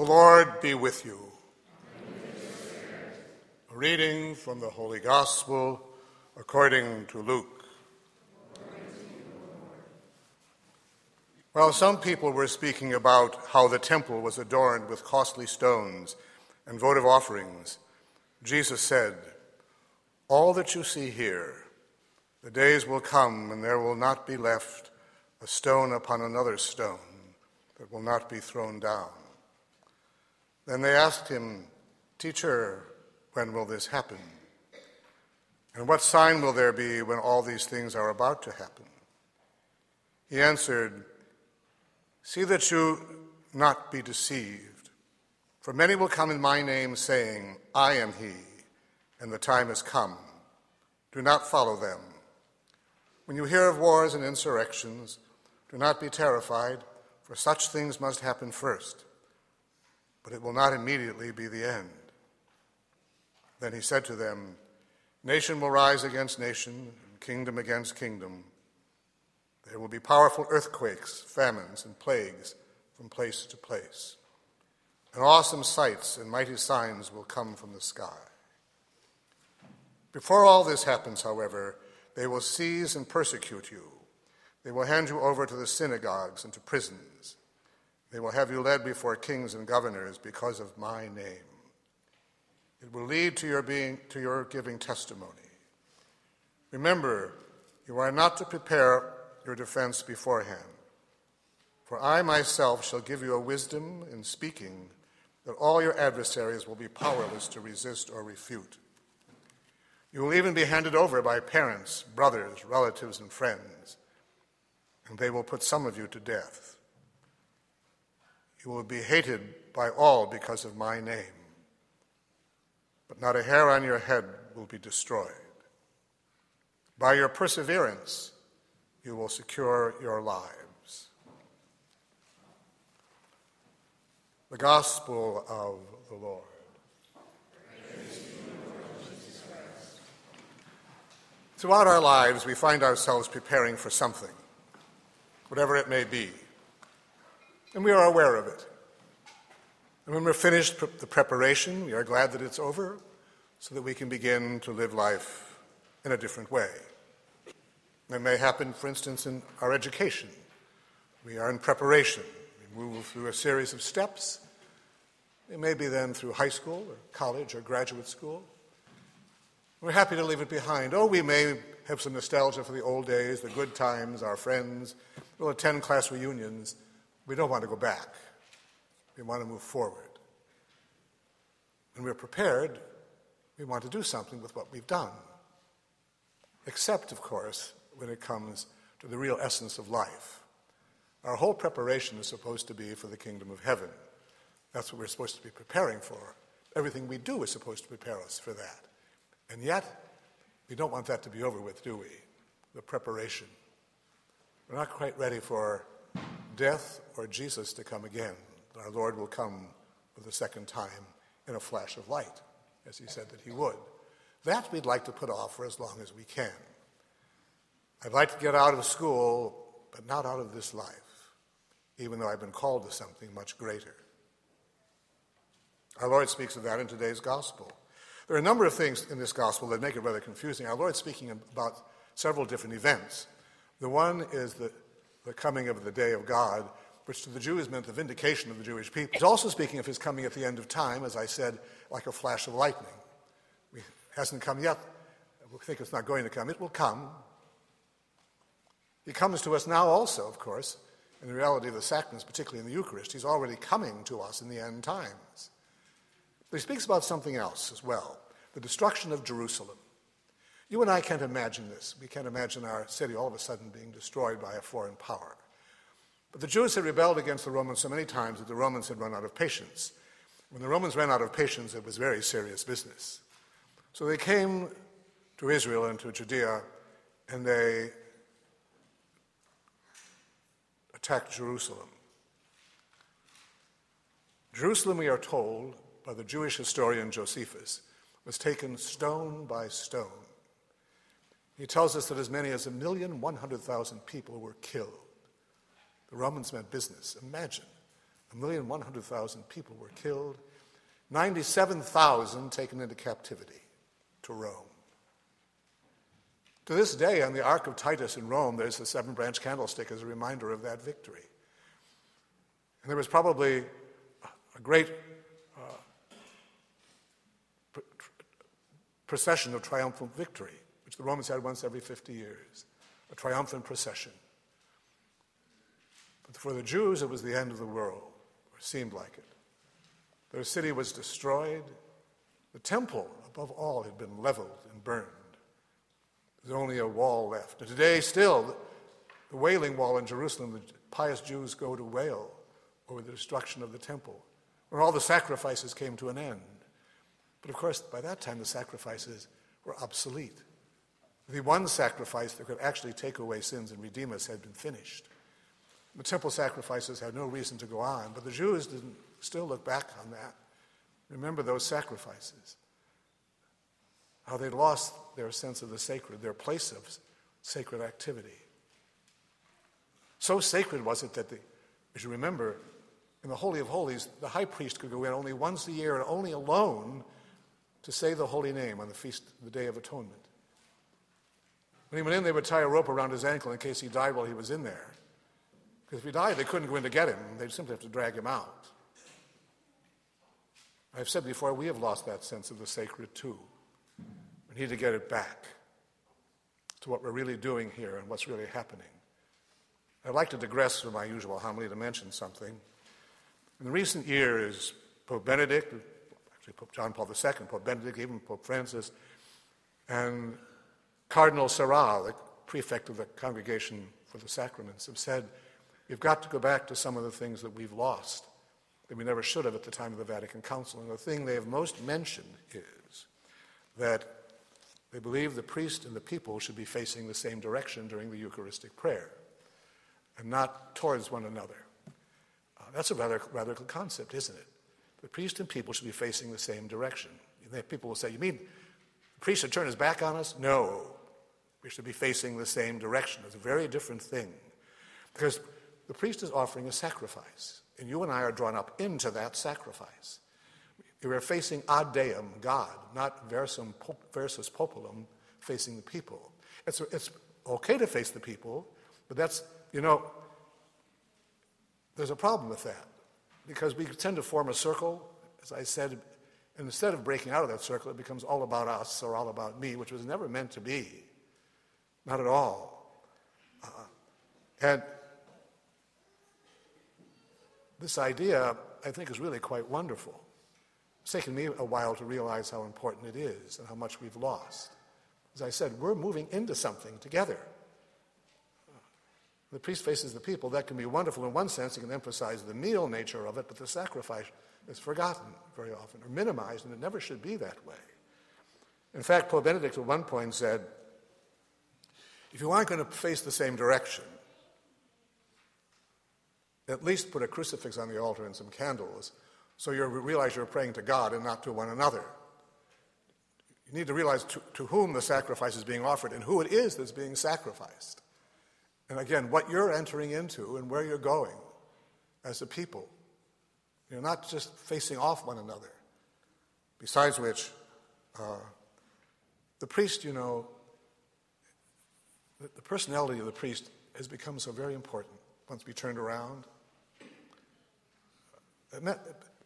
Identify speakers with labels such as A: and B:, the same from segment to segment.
A: The Lord be with you. A reading from the Holy Gospel according to Luke. While some people were speaking about how the temple was adorned with costly stones and votive offerings, Jesus said, All that you see here, the days will come when there will not be left a stone upon another stone that will not be thrown down. Then they asked him, Teacher, when will this happen? And what sign will there be when all these things are about to happen? He answered, See that you not be deceived. For many will come in my name, saying, I am he, and the time has come. Do not follow them. When you hear of wars and insurrections, do not be terrified, for such things must happen first, but it will not immediately be the end. Then he said to them, Nation will rise against nation, and kingdom against kingdom. There will be powerful earthquakes, famines, and plagues from place to place. And awesome sights and mighty signs will come from the sky. Before all this happens, however, they will seize and persecute you. They will hand you over to the synagogues and to prisons. They will have you led before kings and governors because of my name. It will lead to your, being, to your giving testimony. Remember, you are not to prepare your defense beforehand. For I myself shall give you a wisdom in speaking that all your adversaries will be powerless to resist or refute. You will even be handed over by parents, brothers, relatives, and friends, and they will put some of you to death. You will be hated by all because of my name, but not a hair on your head will be destroyed. By your perseverance, you will secure your lives. The Gospel of the Lord. Throughout our lives, we find ourselves preparing for something, whatever it may be, and we are aware of it. And when we're finished the preparation, we are glad that it's over so that we can begin to live life in a different way. It may happen, for instance, in our education. We are in preparation. We move through a series of steps. It may be then through high school or college or graduate school. We're happy to leave it behind. Oh, we may have some nostalgia for the old days, the good times, our friends. We'll attend class reunions. We don't want to go back. We want to move forward. When we're prepared, we want to do something with what we've done. Except, of course, when it comes to the real essence of life. Our whole preparation is supposed to be for the kingdom of heaven. That's what we're supposed to be preparing for. Everything we do is supposed to prepare us for that. And yet, we don't want that to be over with, do we? The preparation. We're not quite ready for death or Jesus to come again. Our Lord will come for the second time in a flash of light, as he said that he would. That we'd like to put off for as long as we can. I'd like to get out of school, but not out of this life, even though I've been called to something much greater. Our Lord speaks of that in today's gospel. There are a number of things in this gospel that make it rather confusing. Our Lord's speaking about several different events. The one is the, the coming of the day of God, which to the Jews meant the vindication of the Jewish people. He's also speaking of his coming at the end of time, as I said, like a flash of lightning. It hasn't come yet. We think it's not going to come. It will come, he comes to us now also, of course, in the reality of the sacraments, particularly in the Eucharist. He's already coming to us in the end times. But he speaks about something else as well the destruction of Jerusalem. You and I can't imagine this. We can't imagine our city all of a sudden being destroyed by a foreign power. But the Jews had rebelled against the Romans so many times that the Romans had run out of patience. When the Romans ran out of patience, it was very serious business. So they came to Israel and to Judea, and they attacked Jerusalem. Jerusalem, we are told by the Jewish historian Josephus, was taken stone by stone. He tells us that as many as a million one hundred thousand people were killed. The Romans meant business. Imagine A million one hundred thousand people were killed, 97,000 taken into captivity to Rome. To this day, on the Arch of Titus in Rome, there's a seven branch candlestick as a reminder of that victory. And there was probably a great uh, procession of triumphant victory, which the Romans had once every 50 years, a triumphant procession. But for the Jews, it was the end of the world, or seemed like it. Their city was destroyed. The temple, above all, had been leveled and burned. There's only a wall left. And today, still, the Wailing Wall in Jerusalem, the pious Jews go to wail over the destruction of the temple, when all the sacrifices came to an end. But of course, by that time, the sacrifices were obsolete. The one sacrifice that could actually take away sins and redeem us had been finished. The temple sacrifices had no reason to go on, but the Jews didn't still look back on that. Remember those sacrifices. How they lost their sense of the sacred, their place of sacred activity. So sacred was it that, the, as you remember, in the Holy of Holies, the high priest could go in only once a year and only alone to say the holy name on the feast, the Day of Atonement. When he went in, they would tie a rope around his ankle in case he died while he was in there. Because if he died, they couldn't go in to get him. They'd simply have to drag him out. I've said before, we have lost that sense of the sacred too. We need to get it back to what we're really doing here and what's really happening. I'd like to digress from my usual homily to mention something. In the recent years, Pope Benedict, actually Pope John Paul II, Pope Benedict, even Pope Francis, and Cardinal Sarah, the prefect of the Congregation for the Sacraments, have said, We've got to go back to some of the things that we've lost that we never should have at the time of the Vatican Council. And the thing they have most mentioned is that they believe the priest and the people should be facing the same direction during the Eucharistic prayer and not towards one another. Uh, that's a rather radical concept, isn't it? The priest and people should be facing the same direction. People will say, You mean the priest should turn his back on us? No. We should be facing the same direction. It's a very different thing. Because the priest is offering a sacrifice. And you and I are drawn up into that sacrifice. We are facing ad deum, God, not versum, versus populum, facing the people. It's, it's okay to face the people, but that's, you know, there's a problem with that because we tend to form a circle, as I said, and instead of breaking out of that circle, it becomes all about us or all about me, which was never meant to be. Not at all. Uh, and this idea, I think, is really quite wonderful. It's taken me a while to realize how important it is and how much we've lost. As I said, we're moving into something together. The priest faces the people. That can be wonderful in one sense. It can emphasize the meal nature of it, but the sacrifice is forgotten very often or minimized, and it never should be that way. In fact, Pope Benedict at one point said, if you aren't going to face the same direction, at least put a crucifix on the altar and some candles so you realize you're praying to God and not to one another. You need to realize to, to whom the sacrifice is being offered and who it is that's being sacrificed. And again, what you're entering into and where you're going as a people. You're not just facing off one another. Besides which, uh, the priest, you know, the, personality of the priest has become so very important once we turned around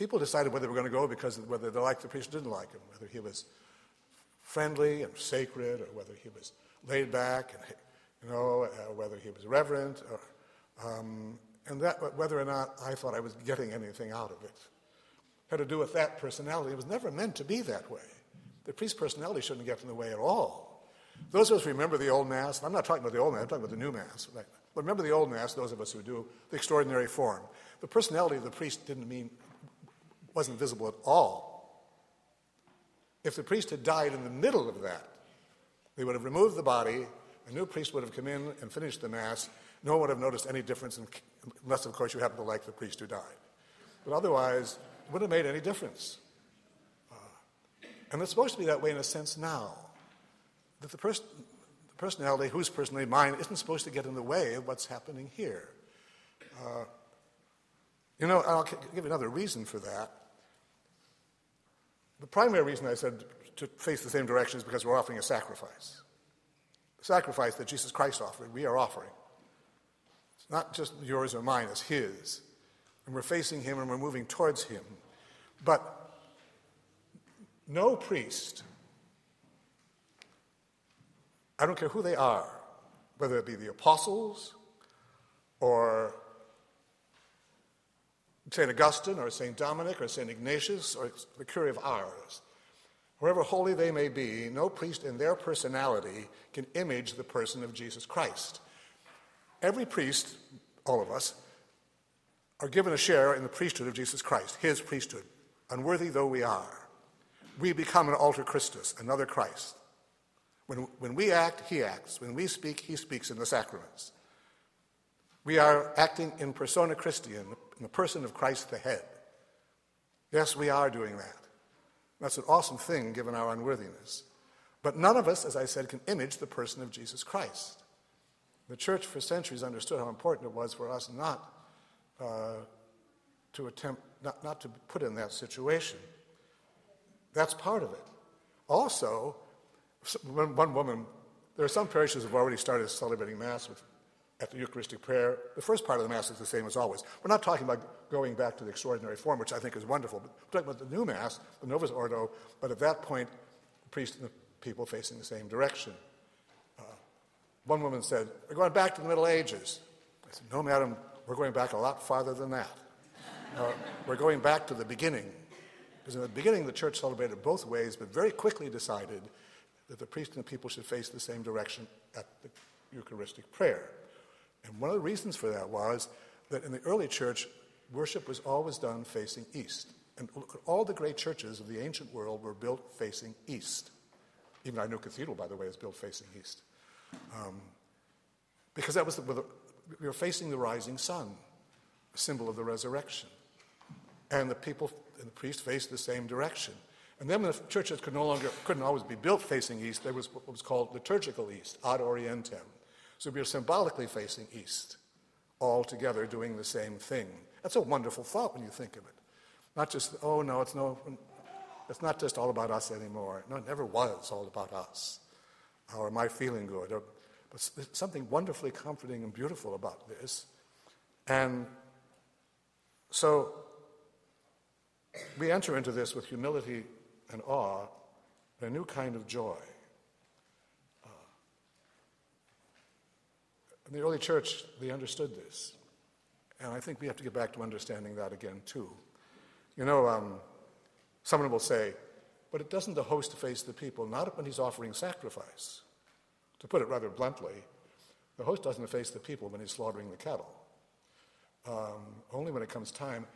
A: people decided whether they were going to go because whether they liked the priest or didn't like him, whether he was friendly and sacred, or whether he was laid back, and you know, uh, whether he was reverent, or, um, and that whether or not I thought I was getting anything out of it had to do with that personality. It was never meant to be that way. The priest's personality shouldn't get in the way at all. Those of us who remember the old Mass, I'm not talking about the old Mass, I'm talking about the new Mass. Right? But remember the old Mass, those of us who do, the extraordinary form. The personality of the priest didn't mean, wasn't visible at all. If the priest had died in the middle of that, they would have removed the body, a new priest would have come in and finished the Mass. No one would have noticed any difference, in, unless, of course, you happen to like the priest who died. But otherwise, it wouldn't have made any difference. Uh, and it's supposed to be that way in a sense now. That the, pers- the personality, whose personality, mine, isn't supposed to get in the way of what's happening here. Uh, You know, I'll give another reason for that. The primary reason I said to face the same direction is because we're offering a sacrifice. The sacrifice that Jesus Christ offered, we are offering. It's not just yours or mine, it's His. And we're facing Him and we're moving towards Him. But no priest, I don't care who they are, whether it be the apostles or St. Augustine or St. Dominic or St. Ignatius or the Curé of Ars, however holy they may be, no priest in their personality can image the person of Jesus Christ. Every priest, all of us, are given a share in the priesthood of Jesus Christ, his priesthood, unworthy though we are. We become an alter Christus, another Christ. When, when we act, he acts. When we speak, he speaks in the sacraments. We are acting in persona Christi, in the person of Christ the head. Yes, we are doing that. That's an awesome thing given our unworthiness. But none of us, as I said, can image the person of Jesus Christ. The church for centuries understood how important it was for us not uh, to attempt, not, not to put in that situation. That's part of it. Also, one, one woman, there are some parishes who have already started celebrating Mass with, at the Eucharistic prayer. The first part of the Mass is the same as always. We're not talking about going back to the extraordinary form, which I think is wonderful, but we're talking about the new Mass, the Novus Ordo, but at that point, the priest and the people facing the same direction. Uh, one woman said, We're going back to the Middle Ages. I said, No, madam, we're going back a lot farther than that. Uh, we're going back to the beginning. Because in the beginning, the church celebrated both ways, but very quickly decided that the priest and the people should face the same direction at the Eucharistic prayer. And one of the reasons for that was that in the early church, worship was always done facing east. And all the great churches of the ancient world were built facing east. Even our new cathedral, by the way, is built facing east. Um, because that was the, we were facing the rising sun, a symbol of the resurrection. And the people and the priest faced the same direction. And then the churches could no longer, couldn't always be built facing east, there was what was called liturgical east, ad orientem. So we are symbolically facing east, all together doing the same thing. That's a wonderful thought when you think of it. Not just, oh no, it's no, it's not just all about us anymore. No, it never was all about us, or I feeling good, or, but something wonderfully comforting and beautiful about this. And so we enter into this with humility and awe, a new kind of joy. Uh, in the early church, they understood this. And I think we have to get back to understanding that again, too. You know, um, someone will say, but it doesn't the host face the people, not when he's offering sacrifice. To put it rather bluntly, the host doesn't face the people when he's slaughtering the cattle. Um, only when it comes time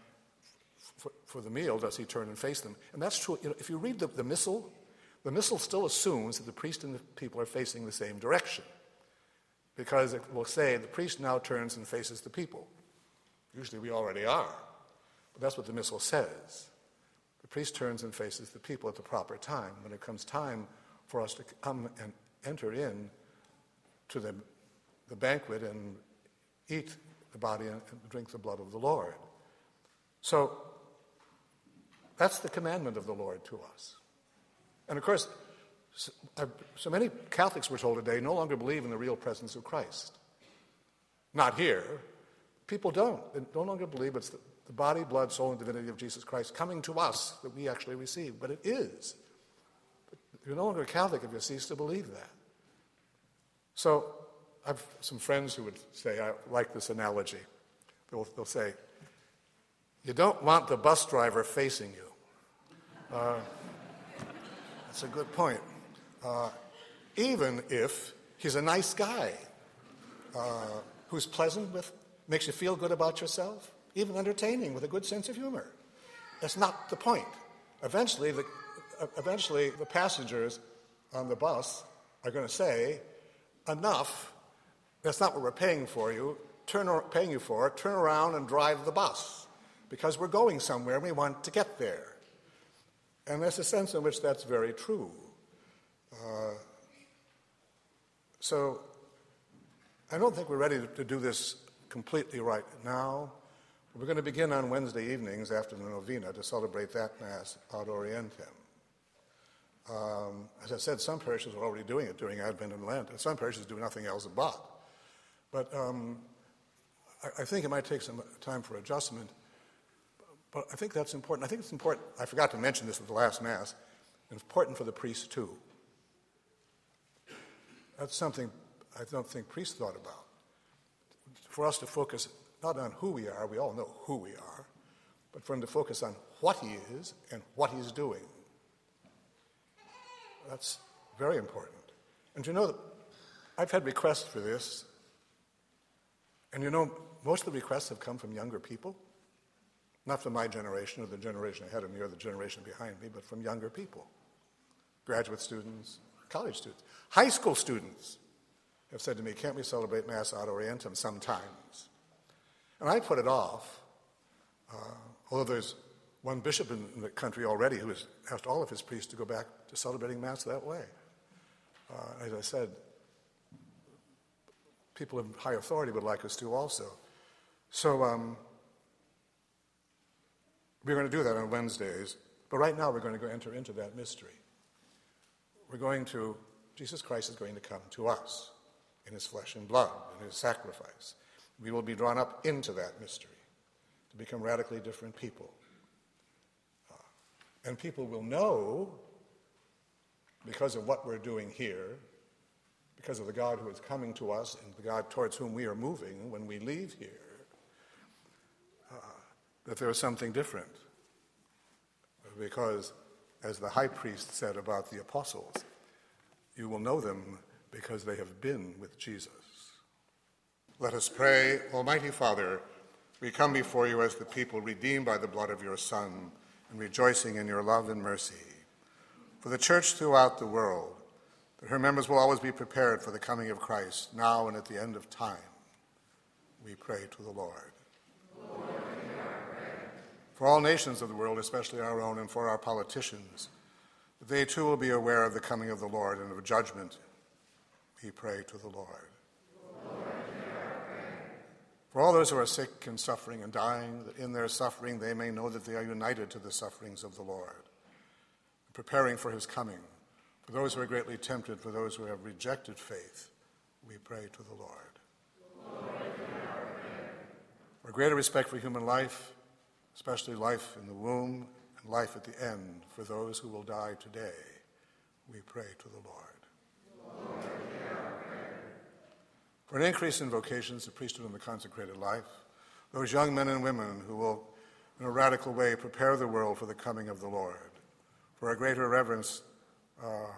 A: for, for, the meal does he turn and face them. And that's true. You know, if you read the, the missal, the missal still assumes that the priest and the people are facing the same direction. Because it will say the priest now turns and faces the people. Usually we already are. But that's what the missal says. The priest turns and faces the people at the proper time. When it comes time for us to come and enter in to the, the banquet and eat the body and drink the blood of the Lord. So that's the commandment of the Lord to us. And of course, uh, so many Catholics we're told today no longer believe in the real presence of Christ. Not here. People don't. They no longer believe it's the, the body, blood, soul, and divinity of Jesus Christ coming to us that we actually receive. But it is. You're no longer a Catholic if you cease to believe that. So I have some friends who would say, I like this analogy. They'll, they'll say, you don't want the bus driver facing you. Uh, that's a good point. Uh, even if he's a nice guy uh, who's pleasant with, makes you feel good about yourself, even entertaining with a good sense of humor. That's not the point. Eventually, the, eventually, the passengers on the bus are going to say, enough, that's not what we're paying for you, turn, paying you for, turn around and drive the bus because we're going somewhere and we want to get there. And there's a sense in which that's very true. Uh, so I don't think we're ready to, do this completely right now, We're going to begin on Wednesday evenings after the novena to celebrate that Mass ad Orientem. Um, as I said, some parishes are already doing it during Advent and Lent, and some parishes do nothing else but. But um, I, I, think it might take some time for adjustment. But I think that's important. I think it's important. I forgot to mention this at the last Mass. It's important for the priests too. That's something I don't think priests thought about. For us to focus not on who we are, we all know who we are, but for him to focus on what he is and what he's doing. That's very important. And you know that I've had requests for this, and you know, most of the requests have come from younger people. Not from my generation or the generation ahead of me or the generation behind me, but from younger people. Graduate students, college students, high school students have said to me, Can't we celebrate Mass ad Orientem sometimes? And I put it off, uh, although there's one bishop in the country already who has asked all of his priests to go back to celebrating Mass that way. Uh, as I said, people of high authority would like us to also. So um, we're going to do that on Wednesdays, but right now we're going to go enter into that mystery. We're going to, Jesus Christ is going to come to us in his flesh and blood, in his sacrifice. We will be drawn up into that mystery to become radically different people. Uh, and people will know, because of what we're doing here, because of the God who is coming to us and the God towards whom we are moving when we leave here, that there is something different. Because, as the high priest said about the apostles, you will know them because they have been with Jesus. Let us pray. Almighty Father, we come before you as the people redeemed by the blood of your Son and rejoicing in your love and mercy. For the church throughout the world, that her members will always be prepared for the coming of Christ, now and at the end of time, we pray to the. Lord for all nations of the world, especially our own, and for our politicians, they too will be aware of the coming of the Lord and of judgment, we pray to the Lord. For all those who are sick and suffering and dying, that in their suffering they may know that they are united to the sufferings of the Lord, preparing for his coming. For those who are greatly tempted, for those who have rejected faith, we pray to the Lord. Lord for greater respect for human life, especially life in the womb and life at the end, for those who will die today, we pray to the Lord. Lord for an increase in vocations, the priesthood and the consecrated life, those young men and women who will, in a radical way, prepare the world for the coming of the Lord, for a greater reverence uh,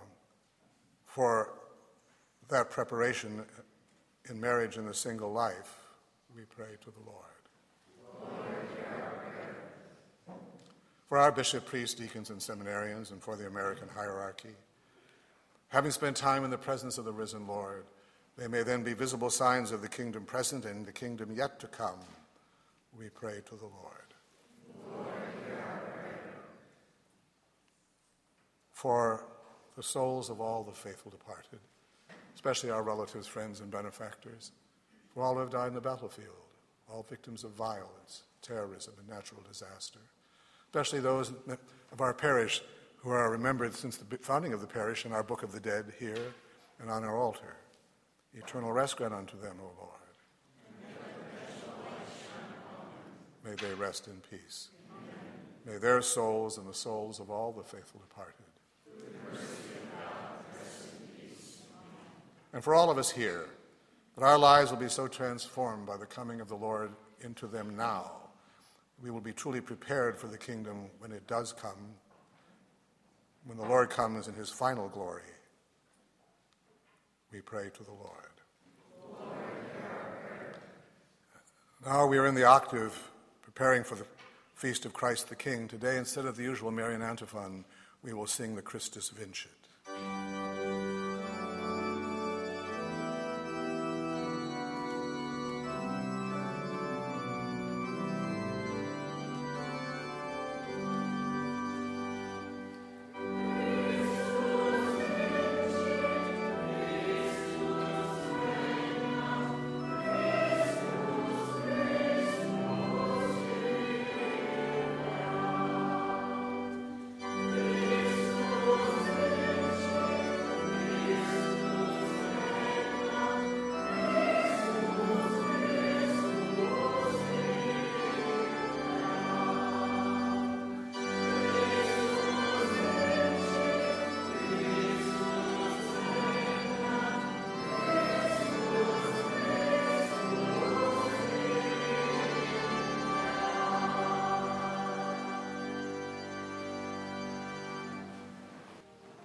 A: for that preparation in marriage and the single life, we pray to the Lord. For our bishop, priests, deacons, and seminarians, and for the American hierarchy, having spent time in the presence of the risen Lord, they may then be visible signs of the kingdom present and the kingdom yet to come. We pray to the Lord. Lord For the souls of all the faithful departed, especially our relatives, friends, and benefactors, for all who have died in the battlefield, all victims of violence, terrorism, and natural disaster, especially those of our parish who are remembered since the founding of the parish in our Book of the Dead here and on our altar Eternal rest grant unto them, O Lord. May they rest in peace. May their souls and the souls of all the faithful departed. And for all of us here, that our lives will be so transformed by the coming of the Lord into them now, we will be truly prepared for the kingdom when it does come, when the Lord comes in his final glory. We pray to the Lord. Now we are in the octave preparing for the feast of Christ the King. Today, instead of the usual Marian antiphon, we will sing the Christus Vincit.